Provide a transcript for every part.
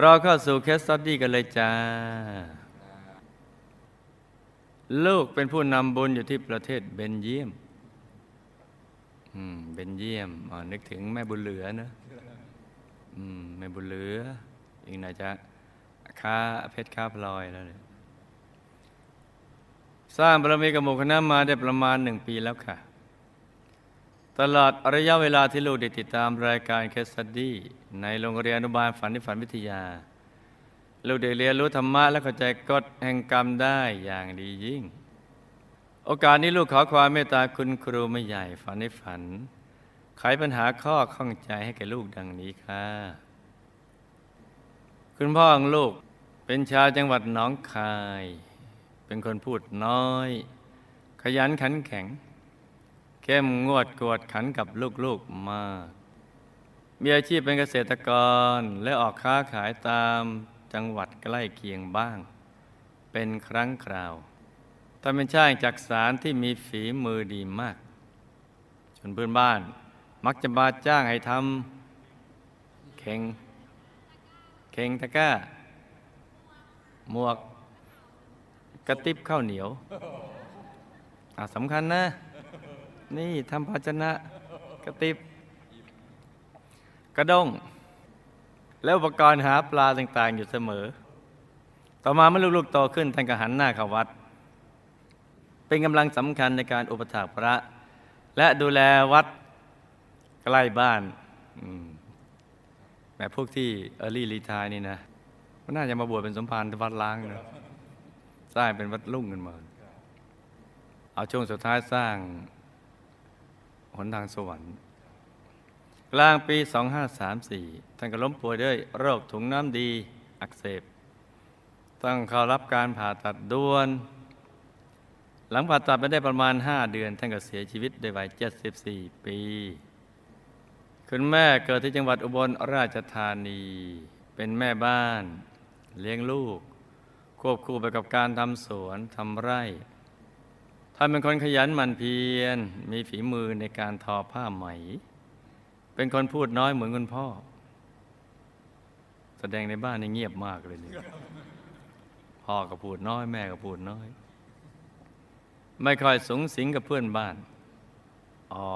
เราเข้าสู่ case study กันเลยจ้า ลูกเป็นผู้นำบุญอยู่ที่ประเทศเบลเยียม อืม เบลเยียมอ๋อนึกถึงแม่บุญเหลือนะ อืม แม่บุญเหลือ อีกหน่อยจะค้าเพชรค้าพลอยแล้วเลยสร้างบารมีกับหมู่คณะมาได้ประมาณหนึ่งปีแล้วค่ะ ตลอดระยะเวลาที่ลูกได้ติดตามรายการ case studyในโรงเรียนอนุบาลฝันที่ฝันวิทยา ลูกได้เรียนรู้ธรรมะและเข้าใจกฎแห่งกรรมได้อย่างดียิ่ง โอกาสนี้ลูกขอความเมตตาคุณครูไม่ใหญ่ฝันในฝันไขปัญหาข้อข้องใจให้แก่ลูกดังนี้ค่ะ คุณพ่อของลูกเป็นชาวจังหวัดหนองคาย เป็นคนพูดน้อย ขยันขันแข็ง เข้มงวดกวดขันกับลูกๆมาก มีอาชีพเป็นเกษตรกรและออกค้าขายตามจังหวัดใกล้เคียงบ้าง เป็นครั้งคราวถ้าเป็นช่างจักสารที่มีฝีมือดีมากจนเพื่อนบ้าน มักจะบาจ้างให้ทำเข่งเข่งตะก้า หมวก กระติบข้าวเหนียว อะสำคัญนะ นี่ทำภาชนะกระติบ กระด้ง แล้วอุปกรณ์หาปลาต่างๆ อยู่เสมอ ต่อมาเมื่อลูกๆโตขึ้นท่านก็หันหน้าเข้าวัด เป็นกำลังสำคัญในการอุปถากพระ และดูแลวัดใกล้บ้านอืมแบบพวกที่เออรี่รีทายนี่นะก็น่าจะมาบวชเป็นสมภารทวัดล้างนะสร้างเป็นวัดลุ่งกันมาเอาช่วงสุดท้ายสร้าง หนทางสวรรค์กลางปี 2534 ท่านก็ล้มป่วยด้วยโรคถุงน้ำดีอักเสบ ต้องเข้ารับการผ่าตัดด่วน หลังผ่าตัดไปได้ประมาณ 5 เดือน ท่านก็เสียชีวิตด้วยวัย 74 ปี คุณแม่เกิดที่จังหวัดอุบลราชธานี เป็นแม่บ้าน เลี้ยงลูก ควบคู่ไปกับการทำสวนทำไร่ ท่านเป็นคนขยันหมั่นเพียร มีฝีมือในการทอผ้าไหม เป็นคนพูดน้อยเหมือนคุณพ่อ แสดงในบ้านนี่เงียบมากเลยเนี่ยพ่อก็พูดน้อย แม่ก็พูดน้อย ไม่ค่อยสูงสิงกับเพื่อนบ้าน อ๋อ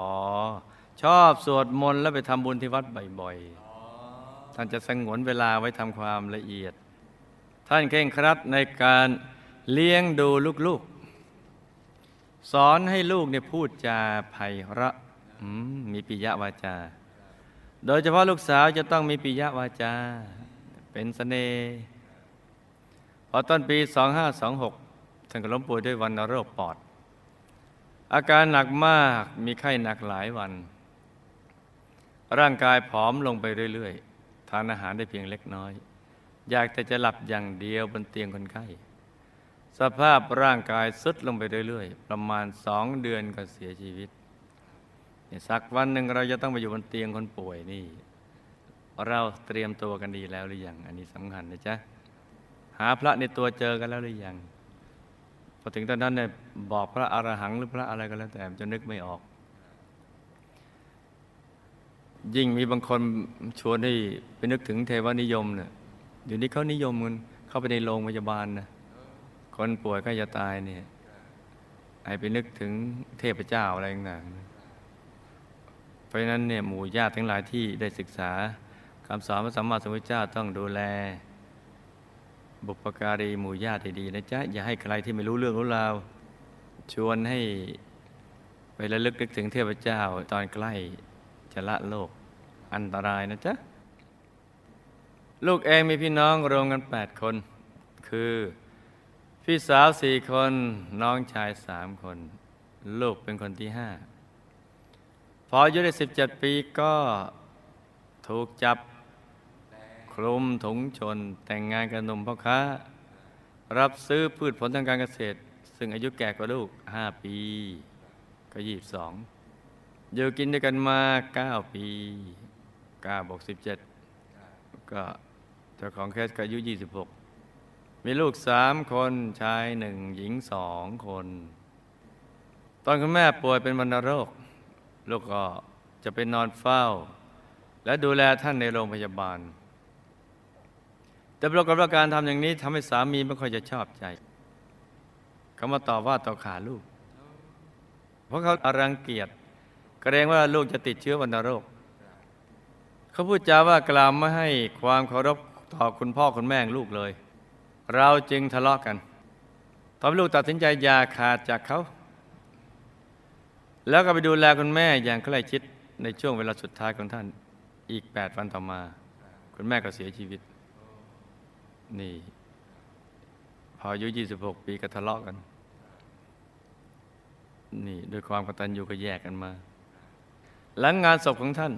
ชอบสวดมนต์แล้วไปทำบุญที่วัดบ่อยๆท่านจะสงวนเวลาไว้ทำความละเอียด ท่านเคร่งครัดในการเลี้ยงดูลูกๆ สอนให้ลูกเนี่ยพูดจาไพเราะมมีปิยวาจา โดยเฉพาะลูกสาวจะต้องมีปิยวาจา เป็นสเสน่ห์พอต้นปี 2526ท่านก็ล้มป่วยด้วยวันโรคปอด อาการหนักมากมีไข้หนักหลายวัน ร่างกายผอมลงไปเรื่อย ๆ ทานอาหารได้เพียงเล็กน้อย อยากแต่จะหลับอย่างเดียวบนเตียงคนไข้ สภาพร่างกายสุดลงไปเรื่อยๆ ประมาณสองเดือนก็เสียชีวิตสักวันหนึ่งเราจะต้องไปอยู่บนเตียงคนป่วยนี่ เราเตรียมตัวกันดีแล้วหรือยังอันนี้สำคัญนะจ๊ะหาพระในตัวเจอกันแล้วหรือยังพอถึงตอนนั้นเนี่ยบอกพระอรหังหรือพระอะไรก็แล้วแต่จะนึกไม่ออก ยิ่งมีบางคนชวนให้ไปนึกถึงเทวนิยมเนี่ยเดี๋ยวนี้เขานิยมกันเข้าไปในโรงพยาบาลนะ คนป่วยก็จะตายเนี่ยให้ไปนึกถึงเทพเจ้าอะไรต่างๆเพราะฉะนั้นเนี่ยหมู่ญาติทั้งหลายที่ได้ศึกษาคำสอนพระสัมมาสัมพุทธเจ้าต้องดูแล บุปการีหมู่ญาติดีนะจ๊ะอย่าให้ใครที่ไม่รู้เรื่องรู้ราวชวนให้ไประลึกนึกถึงเทพเจ้าตอนใกล้จะละโลกอันตรายนะจ๊ะลูกเองมีพี่น้องรวมกัน 8 คน คือ พี่สาวสี่คนน้องชายสามคน ลูกเป็นคนที่ห้าพออายุได้สิบเจ็ดปีก็ถูกจับคลุมถุงชน แต่งงานกับหนุ่มพ่อค้า รับซื้อพืชผลทางการเกษตร ซึ่งอายุแก่กว่าลูกห้าปี ก็ยี่สองอยู่กินด้วยกันมาเก้าปีเก้าบวกสิบเจ็ดก็เจ้าของแคสก็อายุยี่สิบหก มีลูกสามคนชายหนึ่งหญิงสองคน ตอนคุณแม่ป่วยเป็นวัณโรค ลูกก็จะไปนอนเฝ้า และดูแลท่านในโรงพยาบาล แต่ปรากฏว่าการทำอย่างนี้ทำให้สามีไม่ค่อยจะชอบใจ เขามาต่อว่าต่อขาลูก เพราะเขาอรังเกียจเกรงว่าลูกจะติดเชื้อวัณโรค เขาพูดจาว่ากล่าวไม่ให้ความเคารพต่อคุณพ่อคุณแม่ลูกเลย เราจึงทะเลาะกันทำให้ลูกตัดสินใจอย่าขาดจากเขา แล้วก็ไปดูแลคุณแม่อย่างใกล้ชิดในช่วงเวลาสุดท้ายของท่านอีกแปดวันต่อมา คุณแม่ก็เสียชีวิต นี่ พออายุ 26 ปีก็ทะเลาะกัน นี่ด้วยความกตัญญูก็แยกกันมา หลังงานศพของท่าน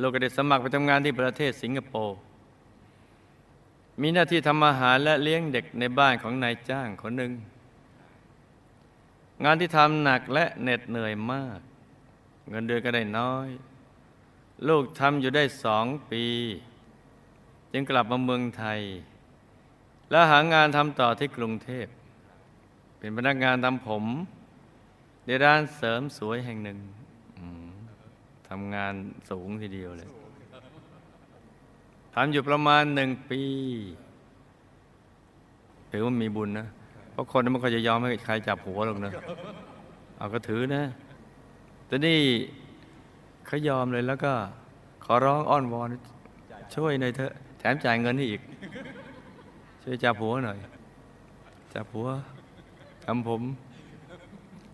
ลูกก็ได้สมัครไปทำงานที่ประเทศสิงคโปร์ มีหน้าที่ทำอาหารและเลี้ยงเด็กในบ้านของนายจ้างคนหนึ่ง งานที่ทำหนักและเหน็ดเหนื่อยมาก เงินเดือนก็ได้น้อย ลูกทำอยู่ได้สองปี จึงกลับมาเมืองไทย แล้วหางานทำต่อที่กรุงเทพ เป็นพนักงานทำผม ในร้านเสริมสวยแห่งหนึ่งทำงานสูงทีเดียวเลย ทำอยู่ประมาณหนึ่งปีถือว่ามีบุญนะ เพราะคนนั้นมันก็จะยอมให้ใครจับหัวหรอกนะเอาก็ถือนะแต่นี่เขายอมเลยแล้วก็ ขอร้องอ้อนวอน ช่วยหน่อยเถอะ แถมจ่ายเงินให้อีก ช่วยจับหัวหน่อย จับหัวทำผม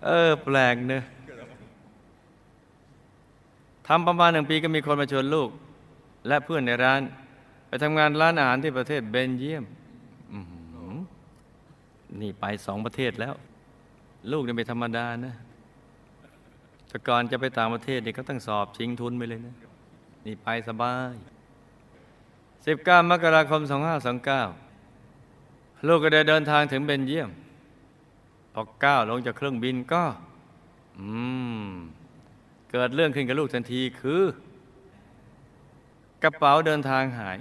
เออ แปลกเนอะทำประมาณหนึ่งปีก็มีคนมาชวนลูก และเพื่อนในร้าน ทำงานร้านอาหารที่ประเทศเบนเยียมนี่ไปสองประเทศแล้ว ลูกเนี่ยไม่ธรรมดานะแต่ก่อนจะไปต่างประเทศนี่ก็ต้องสอบชิงทุนไปเลยนะ นี่ไปสบาย 19 มกราคม 2529 ลูกก็ได้เดินทางถึงเบนเยียม พอก้าวลงจากเครื่องบินก็ อืม เกิดเรื่องขึ้นกับลูกทันทีคือ กระเป๋าเดินทางหาย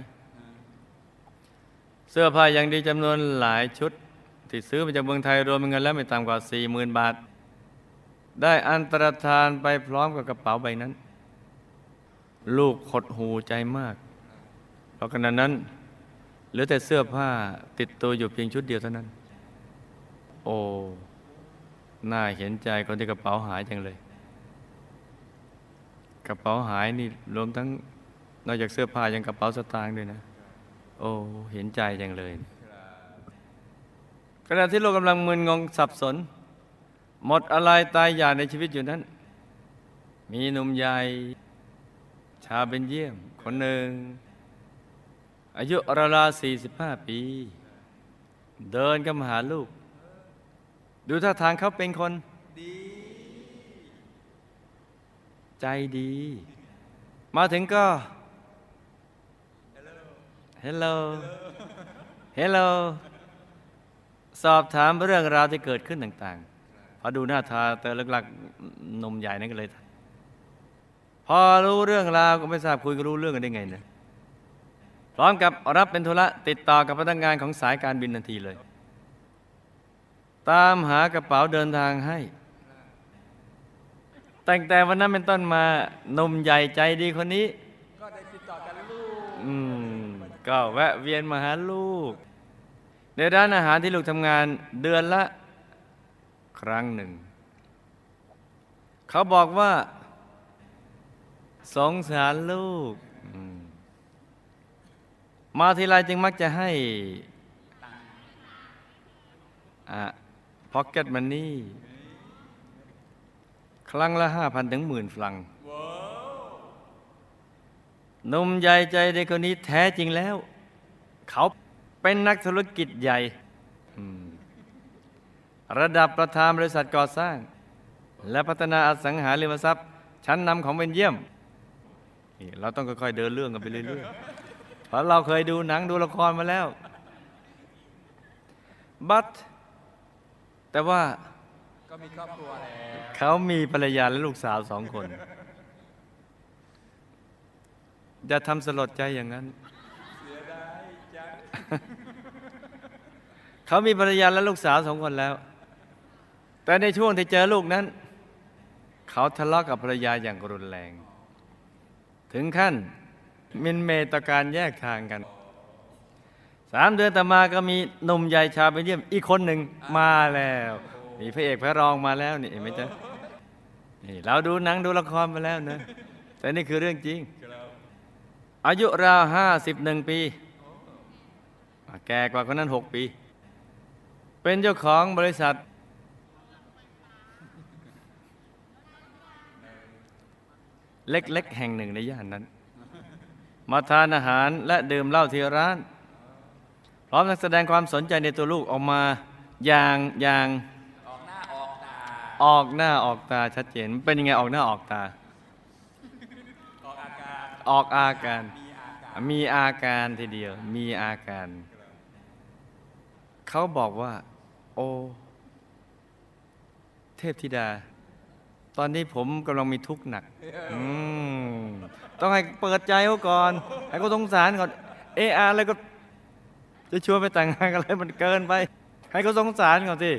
เสื้อผ้าย่างดีจำนวนหลายชุด ที่ซื้อมาจากเมืองไทยรวมเป็นเงินแล้วไม่ต่ำกว่า 40,000 บาท ได้อันตรธานไปพร้อมกับกระเป๋าใบนั้น ลูกหดหูใจมาก เพราะขณะนั้นเหลือแต่เสื้อผ้าติดตัวอยู่เพียงชุดเดียวเท่านั้น โอ้น่าเห็นใจคนที่กระเป๋าหายจังเลย กระเป๋าหายนี่รวมทั้งนอกจากเสื้อผ้ายังกระเป๋าสตางค์ด้วยนะ โอ้เห็นใจจังเลยขณะที่โลกกำลังมึนงงสับสน หมดอะไรตายอยากในชีวิตอยู่นั้น มีหนุ่มใหญ่ชาวเบนเยี่ยม คนหนึ่ง อายุราวๆสี่สิบห้าปี เดินก็มาหาลูก ดูท่าทางเขาเป็นคนดี ใจดี มาถึงก็ Hello Hello สอบถามเรื่องราวที่เกิดขึ้นต่างๆ พอดูหน้าตาเตอหลักๆหนมใหญ่นั่นก็เลย พอรู้เรื่องราวก็ไม่ทราบคุยก็รู้เรื่องกันได้ไงนะพร้อมกับรับเป็นธุระติดต่อกับพนักงานของสายการบินทันทีเลย ตามหากระเป๋าเดินทางให้ตั้งแต่วันนั้นเป็นต้นมาหนุ่มใหญ่ใจดีคนนี้ ก็ได้ติดต่อกันลูกอืม ก็แวะเวียนมาหาลูก ในร้านอาหารที่ลูกทำงานเดือนละครั้งหนึ่ง เขาบอกว่า สงสารลูก มาทีไรจึงมักจะให้พ็อกเก็ตมันนี่ ครั้งละห้าพันถึงหมื่นฟลัง หนุ่มใหญ่ใจเด็กคนนี้แท้จริงแล้ว เขาเป็นนักธุรกิจใหญ่อืมระดับประธานบริษัทก่อสร้าง และพัฒนาอสังหาริมทรัพย์ ชั้นนำของเบนเยียมนี่เราต้องค่อยๆเดินเรื่องกันไปเรื่อยๆ เพราะเราเคยดูหนังดูละครมาแล้ว บัตแต่ว่าก็มีครอบครัวแล้วเขามีภรรยาและลูกสาวสองคน อย่าทำสลดใจอย่างนั้น เขามีภรรยาและลูกสาวสองคนแล้ว แต่ในช่วงที่เจอลูกนั้น เขาทะเลาะกับภรรยาอย่างรุนแรง ถึงขั้นมินเมตการแยกทางกัน สามเดือนต่อมาก็มีหนุ่มใหญ่ชาวเบลเยียมอีกคนหนึ่งมาแล้ว มีพระเอกพระรองมาแล้วนี่เห็นไหมจ๊ะนี่เราดูหนังดูละครมาแล้วนะแต่นี่คือเรื่องจริง อายุราวห้าสิบหนึ่งปี แก่กว่าคนนั้นหกปี เป็นเจ้าของบริษัท เล็กๆ แห่งหนึ่งในย่านนั้น มาทานอาหารและดื่มเหล้าที่ร้าน พร้อมทั้งแสดงความสนใจในตัวลูกออกมาอย่างอย่างออกหน้าออกตา ออกหน้าออกตาชัดเจน เป็นยังไงออกหน้าออกตาออกอาการ ออกอาการ มีอาการทีเดียว มีอาการ เขาบอกว่า โอ เทพธิดา ตอนนี้ผมกำลังมีทุกข์หนักอืมต้องให้เปิดใจเขาก่อน ให้เขาสงสารก่อน เอะอะไรก็ จะชวนไปแต่งงานกันเลยมันเกินไป ให้เขาสงสารก่อนสิ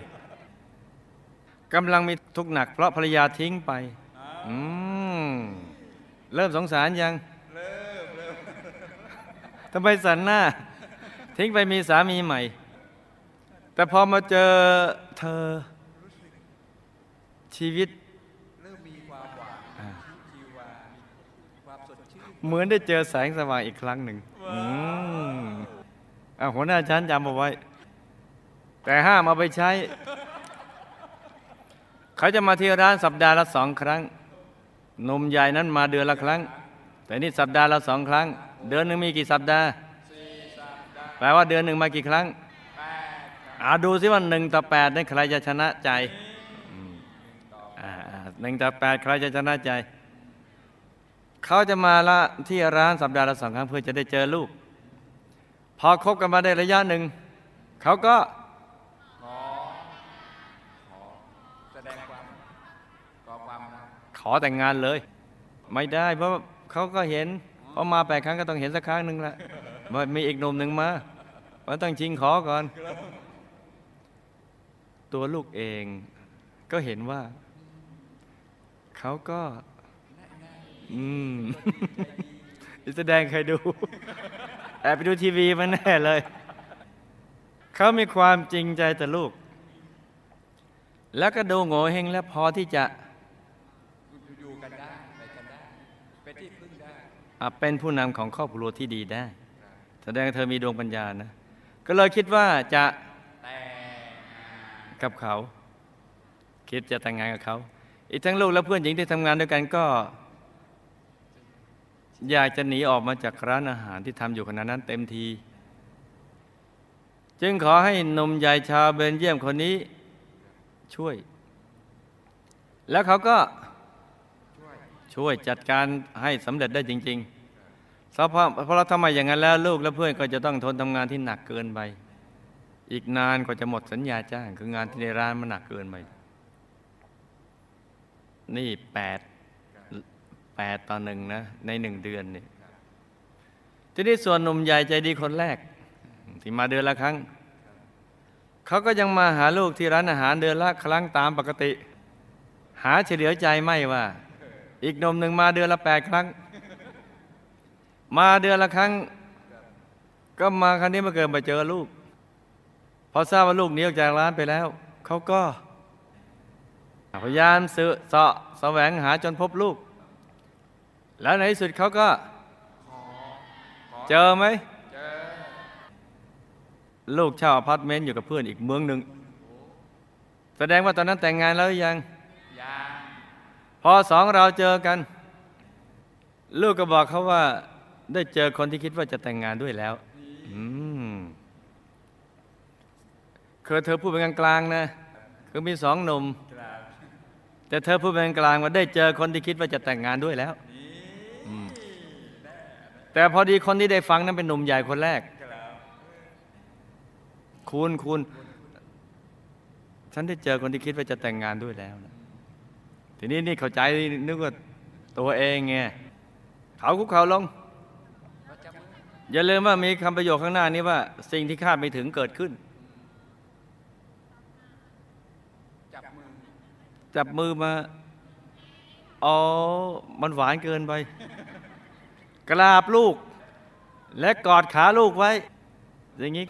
กำลังมีทุกข์หนัก เพราะภรรยาทิ้งไป อืม เริ่มสงสารยัง ทำไมสันหน้า ทิ้งไปมีสามีใหม่ แต่พอมาเจอเธอชีวิตเริ่มมีความหวังอ่าชีวามีความสดชื่นเหมือนได้เจอแสงสว่างอีกครั้งหนึ่งอืมอะหัวหน้าชั้นจำเอาไว้ แต่ห้ามเอาไปใช้ เขาจะมาที่ร้านสัปดาห์ละสองครั้งหนมใหญ่นั้นมาเดือนละครั้ง แต่นี่สัปดาห์ละสองครั้ง เดือนหนึ่งมีกี่สัปดาห์แปลว่าเดือนหนึ่งมากี่ครั้งอ่าดูสิว่าหนึ่งต่อแปดนั้นใครจะชนะใจอืมอ่าอ่าหนึ่งต่อแปดใครจะชนะใจ เขาจะมาละที่ร้านสัปดาห์ละสองครั้งเพื่อจะได้เจอลูก พอคบกันมาได้ระยะหนึ่ง เขาก็ขอขอแสดงความขอความรักขอแต่งงานเลย ไม่ได้เพราะเขาก็เห็น พอมาแปดครั้งก็ต้องเห็นสักครั้งหนึ่งละว่ามีอีกหนุ่มหนึ่งมามันต้องชิงขอก่อน ตัวลูกเองก็เห็นว่า เขาก็อืมแสดงใครดู แอบไปดูทีวีมาแน่เลย เขามีความจริงใจต่อลูก แล้วก็ดูโง่เฮงและพอที่จะ อยู่กันได้ไปกันได้ เป็นที่พึ่งได้ อะ เป็นผู้นำของครอบครัวที่ดีได้ แสดงเธอมีดวงปัญญานะ ก็เลยคิดว่าจะกับเขา คิดจะแต่งงานกับเขา อีกทั้งลูกและเพื่อนหญิงที่ทำงานด้วยกันก็ อยากจะหนีออกมาจากร้านอาหารที่ทำอยู่ขณะนั้นเต็มที จึงขอให้นมใหญ่ชาวเบนเยียมคนนี้ช่วย แล้วเขาก็ช่วยจัดการให้สำเร็จได้จริง ๆ เพราะเพราะทำไมอย่างนั้นแล้วลูกและเพื่อนก็จะต้องทนทำงานที่หนักเกินไป อีกนานกว่าจะหมดสัญญาจ้าง คืองานที่ในร้านมันหนักเกินไป นี่แปดแปดต่อหนึ่งนะ ในหนึ่งเดือนนี่ทีนี้ส่วนหนุ่มใหญ่ใจดีคนแรก ที่มาเดือนละครั้ง เขาก็ยังมาหาลูกที่ร้านอาหารเดือนละครั้งตามปกติ หาเฉลียวใจไม่ว่า อีกนมหนึ่งมาเดือนละแปดครั้ง มาเดือนละครั้ง ก็มาครั้งนี้มาเกิดมาเจอลูก พอทราบว่าลูกหนีออกจากร้านไปแล้ว เขาก็ พยายามสืบเสาะแสวงหาจนพบลูก แล้วในที่สุดเขาก็เจอไหมเจอลูกเช่าอพาร์ตเมนต์อยู่กับเพื่อนอีกเมืองหนึ่ง แสดงว่าตอนนั้นแต่งงานแล้วหรือยังยาพอสองเราเจอกัน ลูกก็บอกเขาว่า ได้เจอคนที่คิดว่าจะแต่งงานด้วยแล้วอืมคือเธอพูดเป็นกลางๆนะ คือมีสองหนุ่ม แต่เธอพูดเป็นกลางว่าได้เจอคนที่คิดว่าจะแต่งงานด้วยแล้ว แต่พอดีคนที่ได้ฟังนั้นเป็นหนุ่มใหญ่คนแรก คุณคุณ ฉันได้เจอคนที่คิดว่าจะแต่งงานด้วยแล้วนะทีนี้นี่เข้าใจนึกว่าตัวเองไงเขาคุกเข่าลง อย่าลืมว่ามีคำประโยคข้างหน้านี้ว่า สิ่งที่คาดไม่ถึงเกิดขึ้น จับมือจับมือมาอ๋อมันหวานเกินไป กราบลูก และกอดขาลูกไว้ อย่างนี้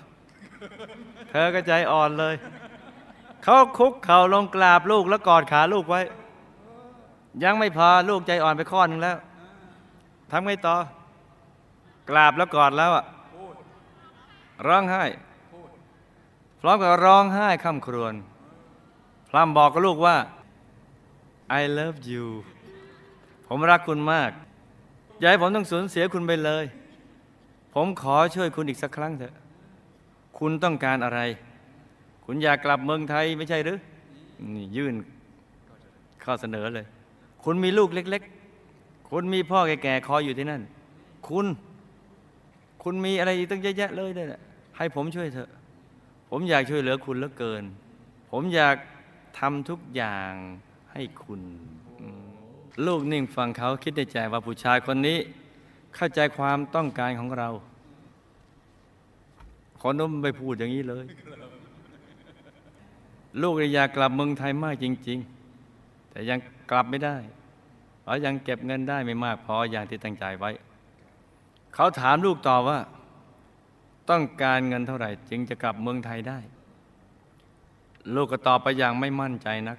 เธอก็ใจอ่อนเลย เขาคุกเข่าลงกราบลูกแล้วกอดขาลูกไว้ ยังไม่พอลูกใจอ่อนไปข้อหนึ่งแล้วทำไงต่อ กราบแล้วกอดแล้วอะร้องไห้ พร้อมกับร้องไห้ข้ามครวญพร่ำบอกกับลูกว่า I love you ผมรักคุณมาก อย่าให้ผมต้องสูญเสียคุณไปเลย ผมขอช่วยคุณอีกสักครั้งเถอะ คุณต้องการอะไร คุณอยากกลับเมืองไทยไม่ใช่หรือ นี่ยื่นข้อเสนอเลย คุณมีลูกเล็ก ๆ คุณมีพ่อแก่ๆคอยอยู่ที่นั่น คุณ คุณมีอะไรอีกตั้งเยอะแยะเลยเนี่ยให้ผมช่วยเถอะ ผมอยากช่วยเหลือคุณเหลือเกิน ผมอยากทำทุกอย่างให้คุณ ลูกนิ่งฟังเขาคิดในใจว่าผู้ชายคนนี้ เข้าใจความต้องการของเราคนนู้นไม่พูดอย่างนี้เลย ลูกอยากกลับเมืองไทยมากจริง ๆ แต่ยังกลับไม่ได้เพราะยังเก็บเงินได้ไม่มากพออย่างที่ตั้งใจไว้ เขาถามลูกต่อว่า ต้องการเงินเท่าไหร่ จึงจะกลับเมืองไทยได้ ลูกก็ตอบไปอย่างไม่มั่นใจนัก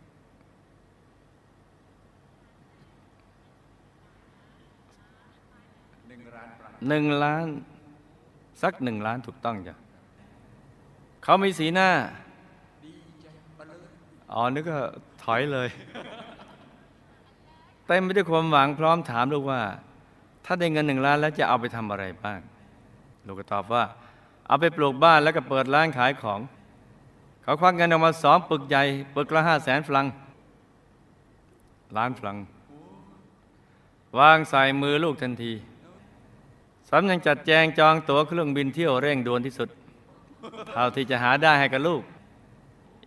หนึ่งล้าน สักหนึ่งล้านถูกต้องจ้ะเขามีสีหน้า อ๋อ นึกว่าถอยเลย เต็มไปด้วยความหวังพร้อมถามลูกว่า ถ้าได้เงินหนึ่งล้านแล้วจะเอาไปทำอะไรบ้าง ลูกก็ตอบว่า เอาไปปลูกบ้านแล้วก็เปิดร้านขายของ เขาควักเงินออกมาสองปึกใหญ่ปึกละห้าแสนฟลัง ล้านฟลัง วางใส่มือลูกทันทีสำยังจัดแจงจองตั๋วเครื่องบินเที่ยวเร่งด่วนที่สุด เท่าที่จะหาได้ให้กับลูก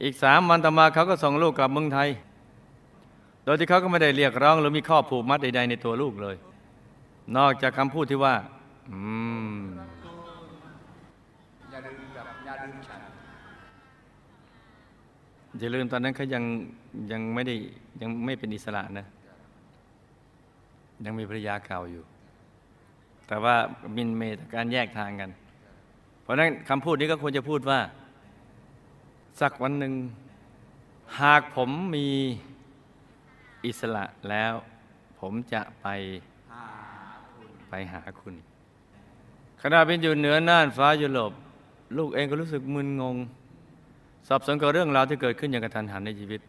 อีกสามวันต่อมาเขาก็ส่งลูกกลับเมืองไทย โดยที่เขาก็ไม่ได้เรียกร้องหรือมีข้อผูกมัดใดๆในตัวลูกเลย นอกจากคำพูดที่ว่า อืม อย่าลืมกับอย่าลืมฉันอย่าลืมตอนนั้นเขายังยังไม่ได้ยังไม่เป็นอิสระนะ ยังมีภรรยาเก่าอยู่ แต่ว่ามินเมย์การแยกทางกัน เพราะฉะนั้นคำพูดนี้ก็ควรจะพูดว่า สักวันหนึ่ง หากผมมีอิสระแล้ว ผมจะไปหาคุณ ไปหาคุณ ขณะเป็นอยู่เหนือน่านฟ้ายุโรปลูกเองก็รู้สึกมึนงง สับสนกับเรื่องราวที่เกิดขึ้นอย่างกระทันหันในชีวิต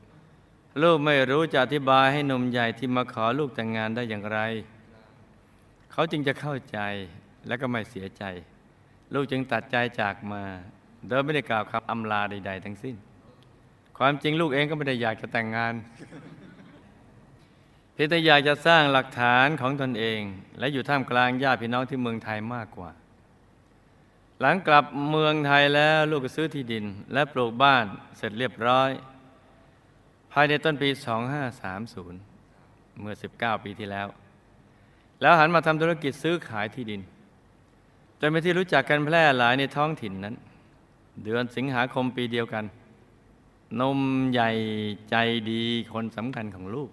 ลูกไม่รู้จะอธิบายให้หนมใหญ่ที่มาขอลูกแต่งงานได้อย่างไร เขาจึงจะเข้าใจและก็ไม่เสียใจ ลูกจึงตัดใจจากมา โดยไม่ได้กล่าวคำอำลาใด ๆ ทั้งสิ้น ความจริงลูกเองก็ไม่ได้อยากจะแต่งงาน พียงแต่อยากจะสร้างหลักฐานของตนเอง และอยู่ท่ามกลางญาติพี่น้องที่เมืองไทยมากกว่า หลังกลับเมืองไทยแล้วลูกก็ซื้อที่ดิน และปลูกบ้านเสร็จเรียบร้อย ภายในต้นปี 2530 เมื่อ 19 ปีที่แล้ว แล้วหันมาทำธุรกิจซื้อขายที่ดิน จนเป็นที่รู้จักกันแพร่หลายในท้องถิ่นนั้น เดือนสิงหาคมปีเดียวกัน นมใหญ่ใจดีคนสำคัญของลูก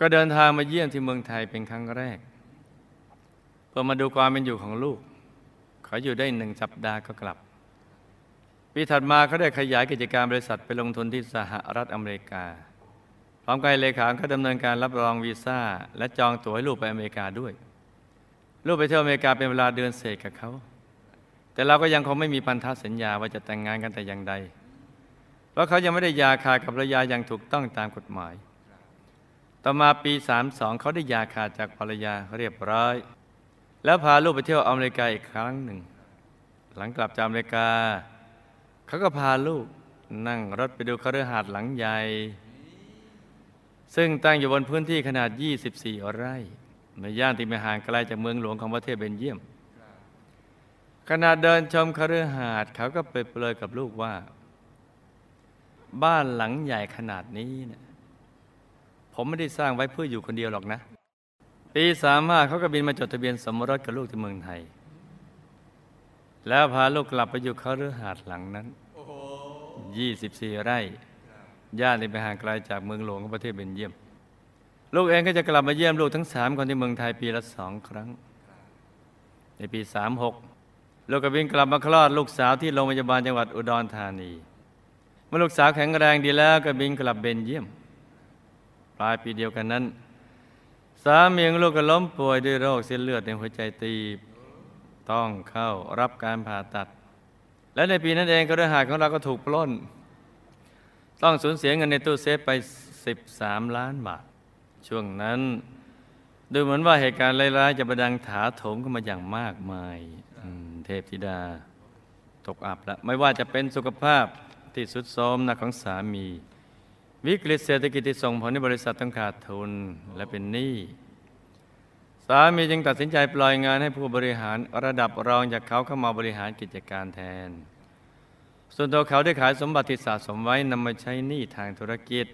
ก็เดินทางมาเยี่ยมที่เมืองไทยเป็นครั้งแรก เพื่อมาดูความเป็นอยู่ของลูกเขาอยู่ได้หนึ่งสัปดาห์ก็กลับปีถัดมาเขาได้ขยายกิจการบริษัทไปลงทุนที่สหรัฐอเมริกา พร้อมกับเลขาเขาดำเนินการรับรองวีซ่า และจองตั๋วให้ลูกไปอเมริกาด้วย ลูกไปเที่ยวอเมริกาเป็นเวลาเดือนเศษกับเขา แต่เราก็ยังคงไม่มีพันธสัญญาว่าจะแต่งงานกันแต่อย่างใด เพราะเขายังไม่ได้ยาขาดกับภรรยาอย่างถูกต้องตามกฎหมาย ต่อมาปี 32 เขาได้ยาขาดจากภรรยาเรียบร้อย แล้วพาลูกไปเที่ยวอเมริกาอีกครั้งหนึ่ง หลังกลับจากอเมริกา เขาก็พาลูกนั่งรถไปดูคฤหาสน์หลังใหญ่ ซึ่งตั้งอยู่บนพื้นที่ขนาด 24 ไร่ ในย่านที่ไม่ห่างไกลจากเมืองหลวงของประเทศเบนเยียม ขณะเดินชมคฤหาสน์เขาก็เปรยเปรยกับลูกว่า บ้านหลังใหญ่ขนาดนี้เนี่ย ผมไม่ได้สร้างไว้เพื่ออยู่คนเดียวหรอกนะ ปีสามห้าเขาก็บินมาจดทะเบียนสมรสกับลูกที่เมืองไทย แล้วพาลูกกลับไปอยู่เขาฤหาสน์หลังนั้นโอ้โห24ไร่ย่านที่ไปห่างไกลจากเมืองหลวงของประเทศเบนเยียม ลูกเองก็จะกลับมาเยี่ยมลูกทั้งสามคนที่เมืองไทยปีละสองครั้ง ในปี36ลูกก็บินกลับมาคลอดลูกสาวที่โรงพยาบาลจังหวัดอุดรธานี เมื่อลูกสาวแข็งแรงดีแล้วก็บินกลับเบนเยียม ปลายปีเดียวกันนั้น สามีของลูกก็ล้มป่วยด้วยโรคเส้นเลือดในหัวใจตีบต้องเข้ารับการผ่าตัด และในปีนั้นเองก็ด้วยหาดของเราก็ถูกปล้น ต้องสูญเสียเงินในตู้เซฟไป 13 ล้านบาท ช่วงนั้น ดูเหมือนว่าเหตุการณ์ร้ายๆจะประดังถาโถมเข้ามาอย่างมากมายเทพธิดา ตกอับแล้วไม่ว่าจะเป็นสุขภาพที่สุดโทรมหนักของสามี วิกฤตเศรษฐกิจที่ส่งผลให้บริษัทต้องขาดทุนและเป็นหนี้สามีจึงตัดสินใจปล่อยงานให้ผู้บริหารระดับรองจากเขาเข้ามาบริหารกิจการแทน ส่วนตัวเขาได้ขายสมบัติที่สะสมไว้นำมาใช้หนี้ทางธุรกิจ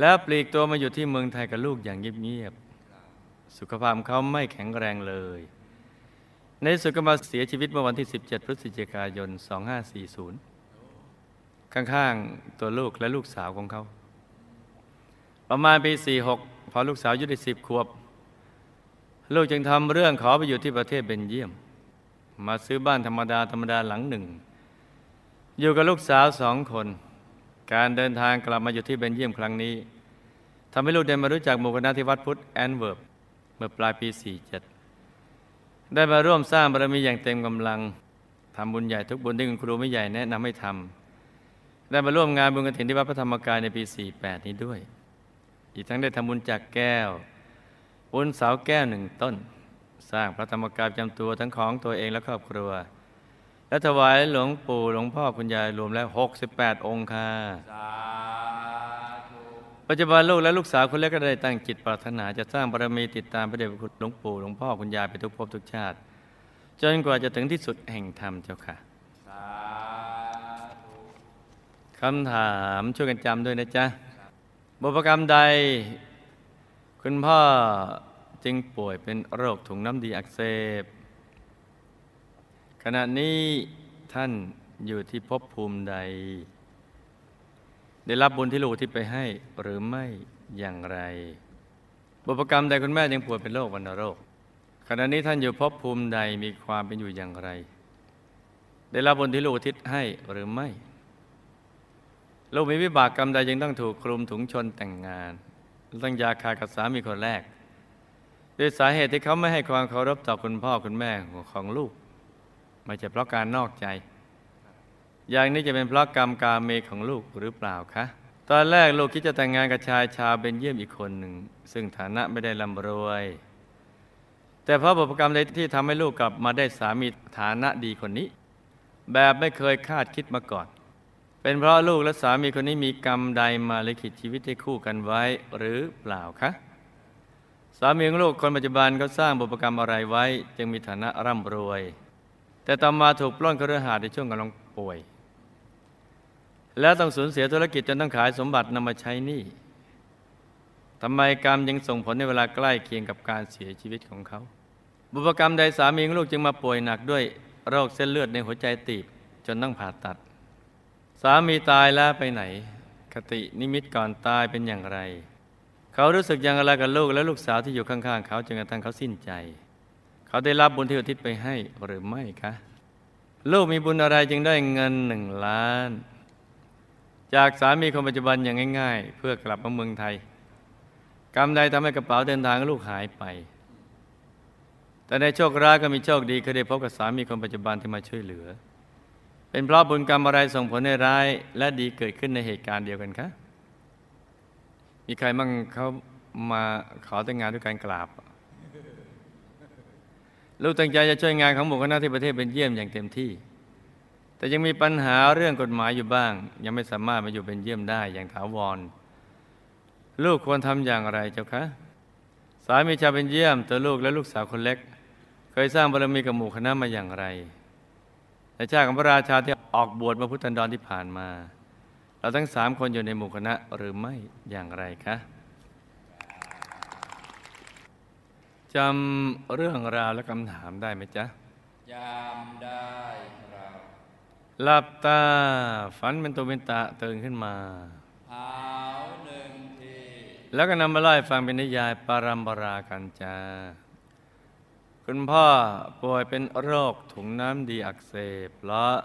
แล้วปลีกตัวมาอยู่ที่เมืองไทยกับลูกอย่างเงียบๆสุขภาพเขาไม่แข็งแรงเลย ในสุดก็มาเสียชีวิตเมื่อวันที่ 17 พฤศจิกายน 2540 ข้างๆตัวลูกและลูกสาวของเขา ประมาณปี46พอลูกสาวอายุได้10ขวบ ลูกจึงทำเรื่องขอไปอยู่ที่ประเทศเบลเยียม มาซื้อบ้านธรรมดาธรรมดาหลังหนึ่ง อยู่กับลูกสาวสองคน การเดินทางกลับมาอยู่ที่เบลเยียมครั้งนี้ทำให้ลูกได้มารู้จักหมู่คณะที่วัดพุทธแอนต์เวิร์ปเมื่อปลายปี 47 ได้มาร่วมสร้างบารมีอย่างเต็มกำลังทำบุญใหญ่ทุกบุญที่คุณครูไม่ใหญ่แนะนำให้ทำ ได้มาร่วมงานบุญกฐินที่วัดพระธรรมกายในปี 48 นี้ด้วย อีกทั้งได้ทำบุญจากแก้วบุญเสาแก้วหนึ่งต้น สร้างพระธรรมกายประจำตัวทั้งของตัวเองและครอบครัว และถวายหลวงปู่หลวงพ่อคุณยายรวมแล้ว 68 องค์ค่ะสาธุปัจจุบันลูกและลูกสาวคนเล็กก็ได้ตั้งจิตปรารถนาจะสร้างบารมีติดตามพระเดชพระคุณหลวงปู่หลวงพ่อคุณยายไปทุกภพทุกชาติ จนกว่าจะถึงที่สุดแห่งธรรมเจ้าค่ะ สาธุ คำถามช่วยกันจำด้วยนะจ๊ะบุพกรรมใด คุณพ่อจึงป่วยเป็นโรคถุงน้ำดีอักเสบ ขณะนี้ท่านอยู่ที่ภพภูมิใด ได้รับบุญที่ลูกที่ไปให้หรือไม่อย่างไร บุพกรรมใดคุณแม่ยังป่วยเป็นโรควัณโรค ขณะนี้ท่านอยู่ภพภูมิใดมีความเป็นอยู่อย่างไร ได้รับบุญที่ลูกทิศให้หรือไม่ ลูกมีวิบากกรรมใดยังต้องถูกคลุมถุงชนแต่งงานต้องยาคากับสามีคนแรกด้วยสาเหตุที่เขาไม่ให้ความเคารพต่อคุณพ่อคุณแม่ของลูกไม่ใช่เพราะการนอกใจ อย่างนี้จะเป็นเพราะกรรมกาเมของลูกหรือเปล่าคะตอนแรกลูกคิดจะแต่งงานกับชายชาวเบนเยียมอีกคนหนึ่ง ซึ่งฐานะไม่ได้ร่ำรวย แต่เพราะบุพกรรมใดที่ทำให้ลูกกลับมาได้สามีฐานะดีคนนี้ แบบไม่เคยคาดคิดมาก่อน เป็นเพราะลูกและสามีคนนี้มีกรรมใดมาลิขิตชีวิตให้คู่กันไว้หรือเปล่าคะสามีของลูกคนปัจจุบันเขาสร้างบุพกรรมอะไรไว้ จึงมีฐานะร่ำรวย แต่ต่อมาถูกปล้นคฤหาในช่วงกำลังป่วย แล้วต้องสูญเสียธุรกิจจนต้องขายสมบัตินำมาใช้หนี้ทำไมกรรมยังส่งผลในเวลาใกล้เคียงกับการเสียชีวิตของเขา บุพกรรมใดสามีของลูกจึงมาป่วยหนักด้วยโรคเส้นเลือดในหัวใจตีบจนต้องผ่าตัดามีตายแล้วไปไหน คตินิมิตก่อนตายเป็นอย่างไร เขารู้สึกอย่างไรกับลูกและลูกสาวที่อยู่ข้างๆ เขาจนกระทั่งเขาสิ้นใจ เขาได้รับบุญที่อุทิศไปให้หรือไม่คะ ลูกมีบุญอะไรจึงได้เงินหนึ่งล้าน จากสามีคนปัจจุบันอย่างง่าย ๆ เพื่อกลับมาเมืองไทย กรรมใดทำให้กระเป๋าเดินทางลูกหายไป แต่ในโชคร้ายก็มีโชคดีคือได้พบกับสามีคนปัจจุบันที่มาช่วยเหลือ เป็นเพราะบุญกรรมอะไรส่งผลให้ร้าย และดีเกิดขึ้นในเหตุการณ์เดียวกันคะ มีใครมั่งเขามาขอแต่งงานด้วยการกราบ ลูกตั้งใจจะช่วยงานของหมู่คณะที่ประเทศเป็นเยี่ยมอย่างเต็มที่ แต่ยังมีปัญหาเรื่องกฎหมายอยู่บ้าง ยังไม่สามารถมาอยู่เป็นเยี่ยมได้อย่างถาวร ลูกควรทำอย่างไรเจ้าคะสามีชาวเป็นเยี่ยมตัวลูกและลูกสาวคนเล็ก เคยสร้างบารมีกับหมู่คณะมาอย่างไร ในชาติของพระราชาที่ออกบวชมาพุทธันดรที่ผ่านมา เราทั้งสามคนอยู่ในหมู่คณะหรือไม่อย่างไรคะจำเรื่องราวและคำถามได้ไหมจ๊ะยามได้ครับหลับตาฝันเป็นตัวเป็นตะตื่นขึ้นมาหาวหนึ่งทีแล้วก็นำมาเล่าให้ฟังเป็นนิยายปารัมปรากันจา คุณพ่อป่วยเป็นโรคถุงน้ำดีอักเสบเพราะ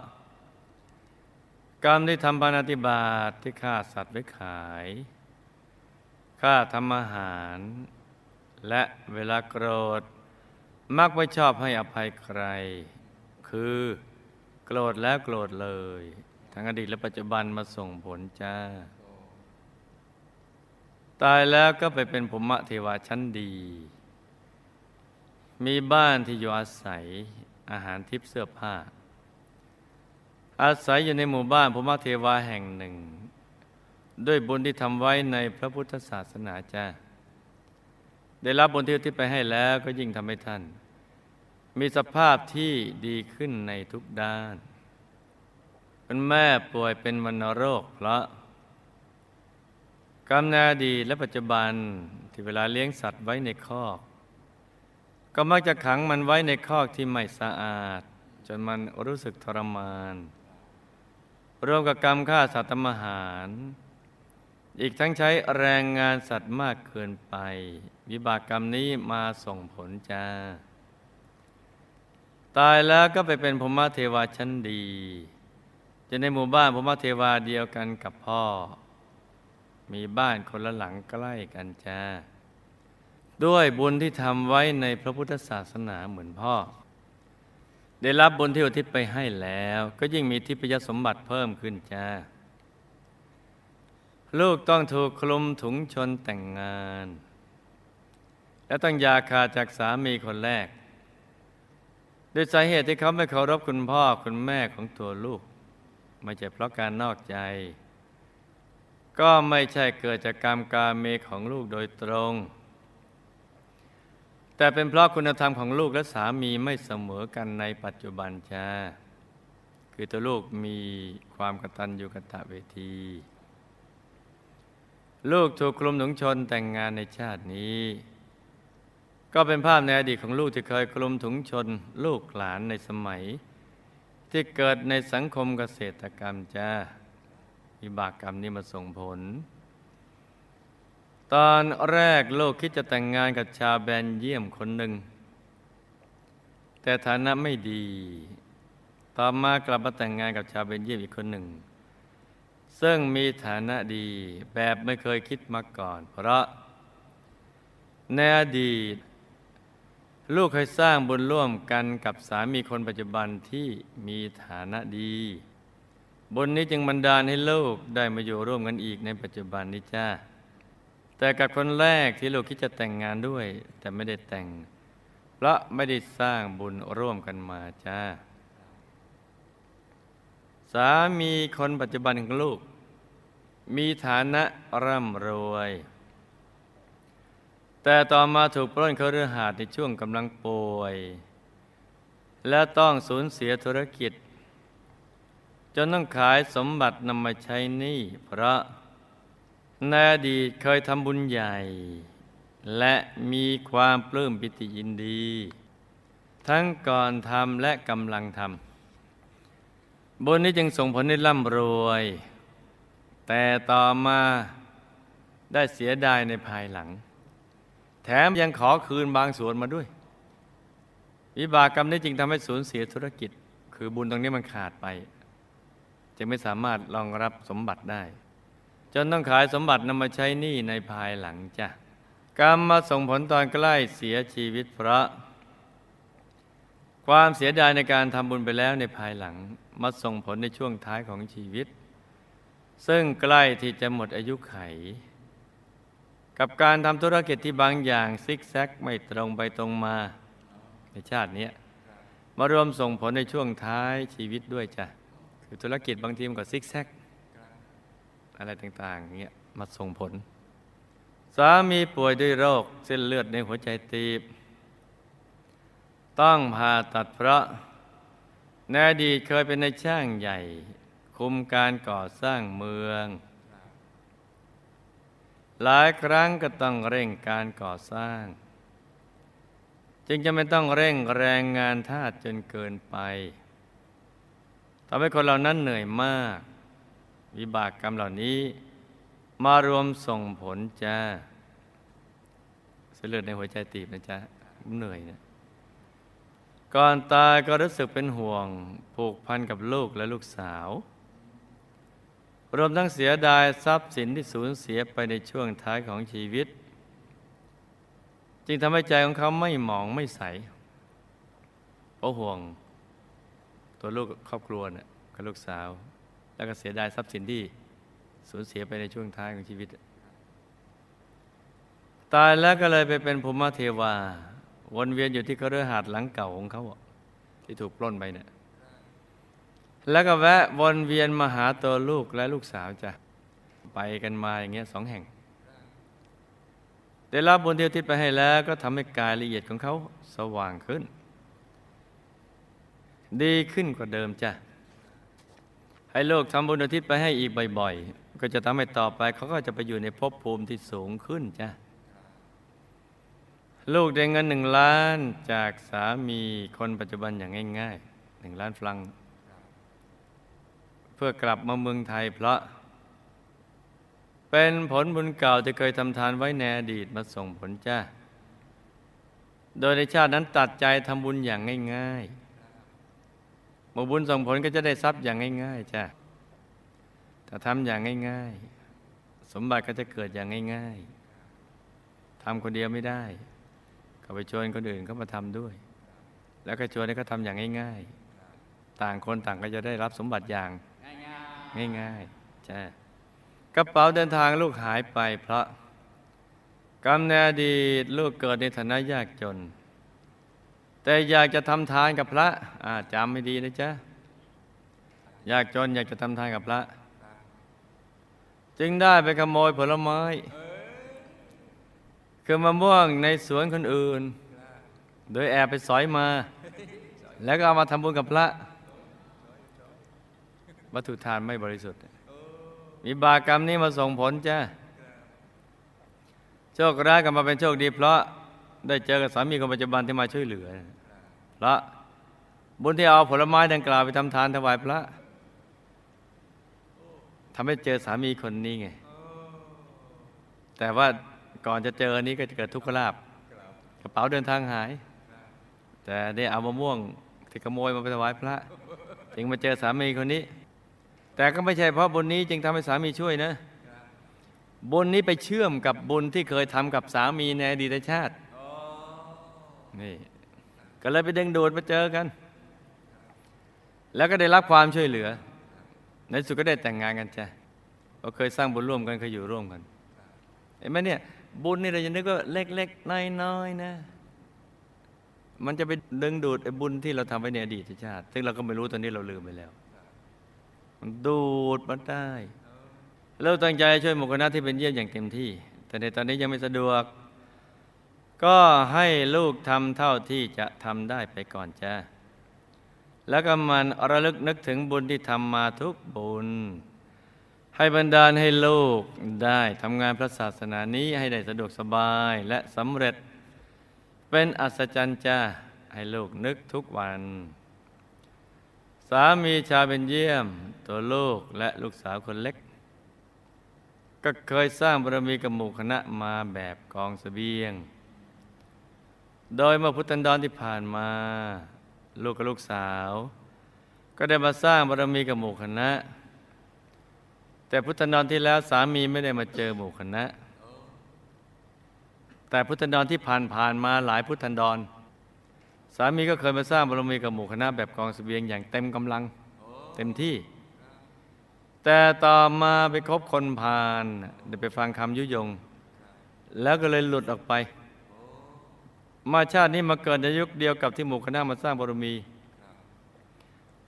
กรรมที่ทำปานาติบาตที่ฆ่าสัตว์ไว้ขายฆ่าทำอาหาร และเวลาโกรธ มักไม่ชอบให้อภัยใคร คือโกรธแล้วโกรธเลย ทั้งอดีตและปัจจุบันมาส่งผลจ้า ตายแล้วก็ไปเป็นภูมิเทวาชั้นดี มีบ้านที่อยู่อาศัยอาหารทิพย์เสื้อผ้า อาศัยอยู่ในหมู่บ้านภูมิเทวาแห่งหนึ่ง ด้วยบุญที่ทำไว้ในพระพุทธศาสนาจ้าได้รับบุญที่ที่ไปให้แล้วก็ยิ่งทำให้ท่าน มีสภาพที่ดีขึ้นในทุกด้านเป็นแม่ป่วยเป็นวัณโรคเพราะกรรมนอดีและปัจจุบันที่เวลาเลี้ยงสัตว์ไว้ในคอก ก็มักจะขังมันไว้ในคอกที่ไม่สะอาด จนมันรู้สึกทรมาน รวมกับกรรมฆ่าสัตว์ทำอาหาร อีกทั้งใช้แรงงานสัตว์มากเกินไป วิบากกรรมนี้มาส่งผลจ้า ตายแล้วก็ไปเป็นพรหมเทวาชั้นดี จะในหมู่บ้านพรหมเทวาเดียวกันกับพ่อ มีบ้านคนละหลังใกล้กันจ้า ด้วยบุญที่ทำไว้ในพระพุทธศาสนาเหมือนพ่อ ได้รับบุญที่อุทิศไปให้แล้ว ก็ยิ่งมีทิพยสมบัติเพิ่มขึ้นจ้า ลูกต้องถูกคลุมถุงชนแต่งงาน และต้องยาคาจากสามีคนแรกด้วยสาเหตุที่เขาไม่เคารพคุณพ่อคุณแม่ของตัวลูก ไม่ใช่เพราะการนอกใจ ก็ไม่ใช่เกิดจากกรรมกาเมของลูกโดยตรง แต่เป็นเพราะคุณธรรมของลูกและสามีไม่เสมอกันในปัจจุบันจ้าคือตัวลูกมีความกตัญญูกตเวที ลูกถูกคลุมถุงชนแต่งงานในชาตินี้ ก็เป็นภาพในอดีตของลูกที่เคยคลุมถุงชน ลูกหลานในสมัย ที่เกิดในสังคมเกษตรกรรมจ้าวิบากกรรมนี้มาส่งผล ตอนแรกลูกคิดจะแต่งงานกับชาวแบนเยี่ยมคนหนึ่ง แต่ฐานะไม่ดี ต่อมากลับมาแต่งงานกับชาวเบนเยี่ยมอีกคนหนึ่ง ซึ่งมีฐานะดีแบบไม่เคยคิดมาก่อน เพราะในอดีต ลูกเคยสร้างบุญร่วมกันกับสามีคนปัจจุบันที่มีฐานะดีบุญนี้จึงบันดาลให้ลูกได้มาอยู่ร่วมกันอีกในปัจจุบันนี้จ้า แต่กับคนแรกที่ลูกคิดจะแต่งงานด้วย แต่ไม่ได้แต่ง เพราะไม่ได้สร้างบุญร่วมกันมาจ้า สามีคนปัจจุบันของลูก มีฐานะร่ำรวย แต่ต่อมาถูกปล้นเขาเรือหาดในช่วงกำลังป่วย และต้องสูญเสียธุรกิจ จนต้องขายสมบัตินำมาใช้หนี้เพราะ ในอดีตเคยทำบุญใหญ่ และมีความปลื้มปิติยินดี ทั้งก่อนทำและกำลังทำบุญนี้จึงส่งผลให้ร่ำรวย แต่ต่อมาได้เสียดายในภายหลัง แถมยังขอคืนบางส่วนมาด้วย วิบากกรรมนี้จึงทำให้สูญเสียธุรกิจ คือบุญตรงนี้มันขาดไปจึงไม่สามารถรองรับสมบัติได้ จนต้องขายสมบัตินำมาใช้หนี้ในภายหลังจ้ะกรรมมาส่งผลตอนใกล้เสียชีวิตเพราะความเสียดายในการทำบุญไปแล้วในภายหลังมาส่งผลในช่วงท้ายของชีวิต ซึ่งใกล้ที่จะหมดอายุไข กับการทำธุรกิจที่บางอย่างซิกแซกไม่ตรงไปตรงมาในชาตินี้มารวมส่งผลในช่วงท้ายชีวิตด้วยจ้ะคือธุรกิจบางทีมันก็ซิกแซก อะไรต่างๆเงี้ยมาส่งผล สามีป่วยด้วยโรคเส้นเลือดในหัวใจตีบ ต้องผ่าตัดเพราะในอดีตเคยเป็นในายช่างใหญ่ คุมการก่อสร้างเมือง หลายครั้งก็ต้องเร่งการก่อสร้าง จึงจะไม่ต้องเร่งแรงงานทาสจนเกินไปทำให้คนเหล่านั้นเหนื่อยมาก วิบากกรรมเหล่านี้ มารวมส่งผลจ้าเส้นเลือดในหัวใจตีบนะจ๊ะเหนื่อยนะก่อนตายก็รู้สึกเป็นห่วงผูกพันกับลูกและลูกสาว รวมทั้งเสียดายทรัพย์สินที่สูญเสียไปในช่วงท้ายของชีวิต จึงทำให้ใจของเขาไม่หมองไม่ใสเพราะห่วง ตัวลูกครอบครัวเนี่ยกับลูกสาว แล้วก็เสียดายทรัพย์สินที่สูญเสียไปในช่วงท้ายของชีวิต ตายแล้วก็เลยไปเป็นภูมิเทวา วนเวียนอยู่ที่คฤหาสน์หลังเก่าของเขาที่ถูกปล้นไปเนี่ยแล้วก็แวะวนเวียนมาหาตัวลูกและลูกสาวจ้ะไปกันมาอย่างเงี้ยสองแห่ง ได้รับบุญที่อุทิศไปให้แล้ว ก็ทำให้กายละเอียดของเขาสว่างขึ้น ดีขึ้นกว่าเดิมจ้ะ ให้ลูกทำบุญอุทิศไปให้อีกบ่อยๆ ก็จะทำให้ต่อไปเขาก็จะไปอยู่ในภพภูมิที่สูงขึ้นจ้ะลูกได้เงินหนึ่งล้านจากสามีคนปัจจุบันอย่างง่ายๆหนึ่งล้านฟรัง เพื่อกลับมาเมืองไทยเพราะ เป็นผลบุญเก่าที่เคยทำทานไว้ในอดีตมาส่งผลจ้าโดยในชาตินั้นตัดใจทำบุญอย่างง่ายๆ เมื่อบุญส่งผลก็จะได้ทรัพย์อย่างง่าย ๆจ้าถ้าทำอย่างง่าย ๆ สมบัติก็จะเกิดอย่างง่าย ๆทำคนเดียวไม่ได้ ก็ไปชวนคนอื่นเขามาทำด้วย แล้วก็ชวนให้เขาทำอย่างง่าย ๆ ต่างคนต่างก็จะได้รับสมบัติอย่างง่ายๆจ้ากระเป๋าเดินทางลูกหายไปเพราะกรรมในอดีตลูกเกิดในฐานะยากจน แต่อยากจะทำทานกับพระจำไม่ดีนะจ๊ะอยากจนอยากจะทำทานกับพระ จึงได้ไปขโมยผลไม้ คือมะม่วงในสวนคนอื่น โดยแอบไปสอยมา แล้วก็เอามาทำบุญกับพระ วัตถุทานไม่บริสุทธิ์ มีบากรรมนี้มาส่งผลจ้าโชคร้ายกลับมาเป็นโชคดีเพราะ ได้เจอกับสามีคนปัจจุบันที่มาช่วยเหลือพระบุญที่เอาผลไม้ดังกล่าวไปทำทานถวายพระทำให้เจอสามีคนนี้ไง แต่ว่าก่อนจะเจอนี้ก็จะเกิดทุกขลาบกระเป๋าเดินทางหาย แต่ได้เอามะม่วงที่ขโมยมาไปถวายพระจึงมาเจอสามีคนนี้ แต่ก็ไม่ใช่เพราะบุญนี้จึงทำให้สามีช่วยนะบุญนี้ไปเชื่อมกับบุญที่เคยทำกับสามีในอดีตชาติ นี่ก็เลยไปดึงดูดมาเจอกัน แล้วก็ได้รับความช่วยเหลือ ในสุดก็ได้แต่งงานกันจ้ะเราเคยสร้างบุญร่วมกันเคยอยู่ร่วมกันเห็นไหมเนี่ยบุญนี่เราจะนึกว่าเล็กๆน้อยๆนะ มันจะไปดึงดูดไอ้บุญที่เราทำไว้ในอดีตชาติ ซึ่งเราก็ไม่รู้ตอนนี้เราลืมไปแล้ว มันดูดมาได้เราตั้งใจช่วยหมู่คณะที่เป็นเยี่ยมอย่างเต็มที่ แต่ในตอนนี้ยังไม่สะดวก ก็ให้ลูกทำเท่าที่จะทำได้ไปก่อนจ้าแล้วก็มันระลึกนึกถึงบุญที่ทำมาทุกบุญ ให้บรรดาลให้ลูกได้ทำงานพระศาสนานี้ให้ได้สะดวกสบายและสำเร็จ เป็นอัศจรรย์จ้าให้ลูกนึกทุกวัน สามีชาวเป็นเยี่ยม ตัวลูกและลูกสาวคนเล็ก ก็เคยสร้างบารมีกับหมู่คณะมาแบบกองสเสบียง โดยเมื่อพุทธันดรที่ผ่านมา ลูกกับลูกสาว ก็ได้มาสร้างบารมีกับหมู่คณะ แต่พุทธันดรที่แล้วสามีไม่ได้มาเจอหมู่คณะ แต่พุทธันดรที่ผ่านผ่านมาหลายพุทธันดร สามีก็เคยมาสร้างบารมีกับหมู่คณะ แบบกองสเสบียงอย่างเต็มกำลังเต็มที่ แต่ต่อมาไปคบคนพาลได้ไปฟังคำยุยง แล้วก็เลยหลุดออกไป มาชาตินี้มาเกิดในยุคเดียวกับที่หมู่คณะมาสร้างบารมี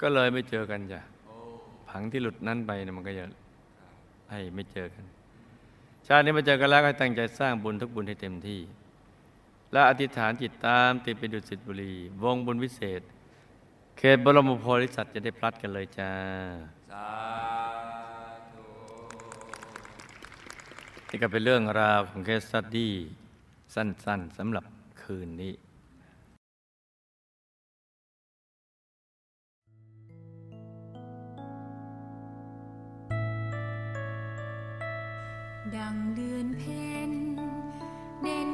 ก็เลยไม่เจอกันจ้ะผังที่หลุดนั้นไปเนี่ยมันก็จะให้ไม่เจอกัน ชาตินี้มาเจอกันแล้วก็ให้ตั้งใจสร้างบุญทุกบุญให้เต็มที่ และอธิษฐานจิตตามติดไปดุสิตบุรี วงบุญวิเศษ เขตบรมโพธิสัตว์จะได้พลัดกันเลยจ้าสาธุนี่ก็เป็นเรื่องราวของเคสสตดี้สั้นๆสำหรับ คืนนี้ดังเดือนเพ็ญเด่นกลางท้อง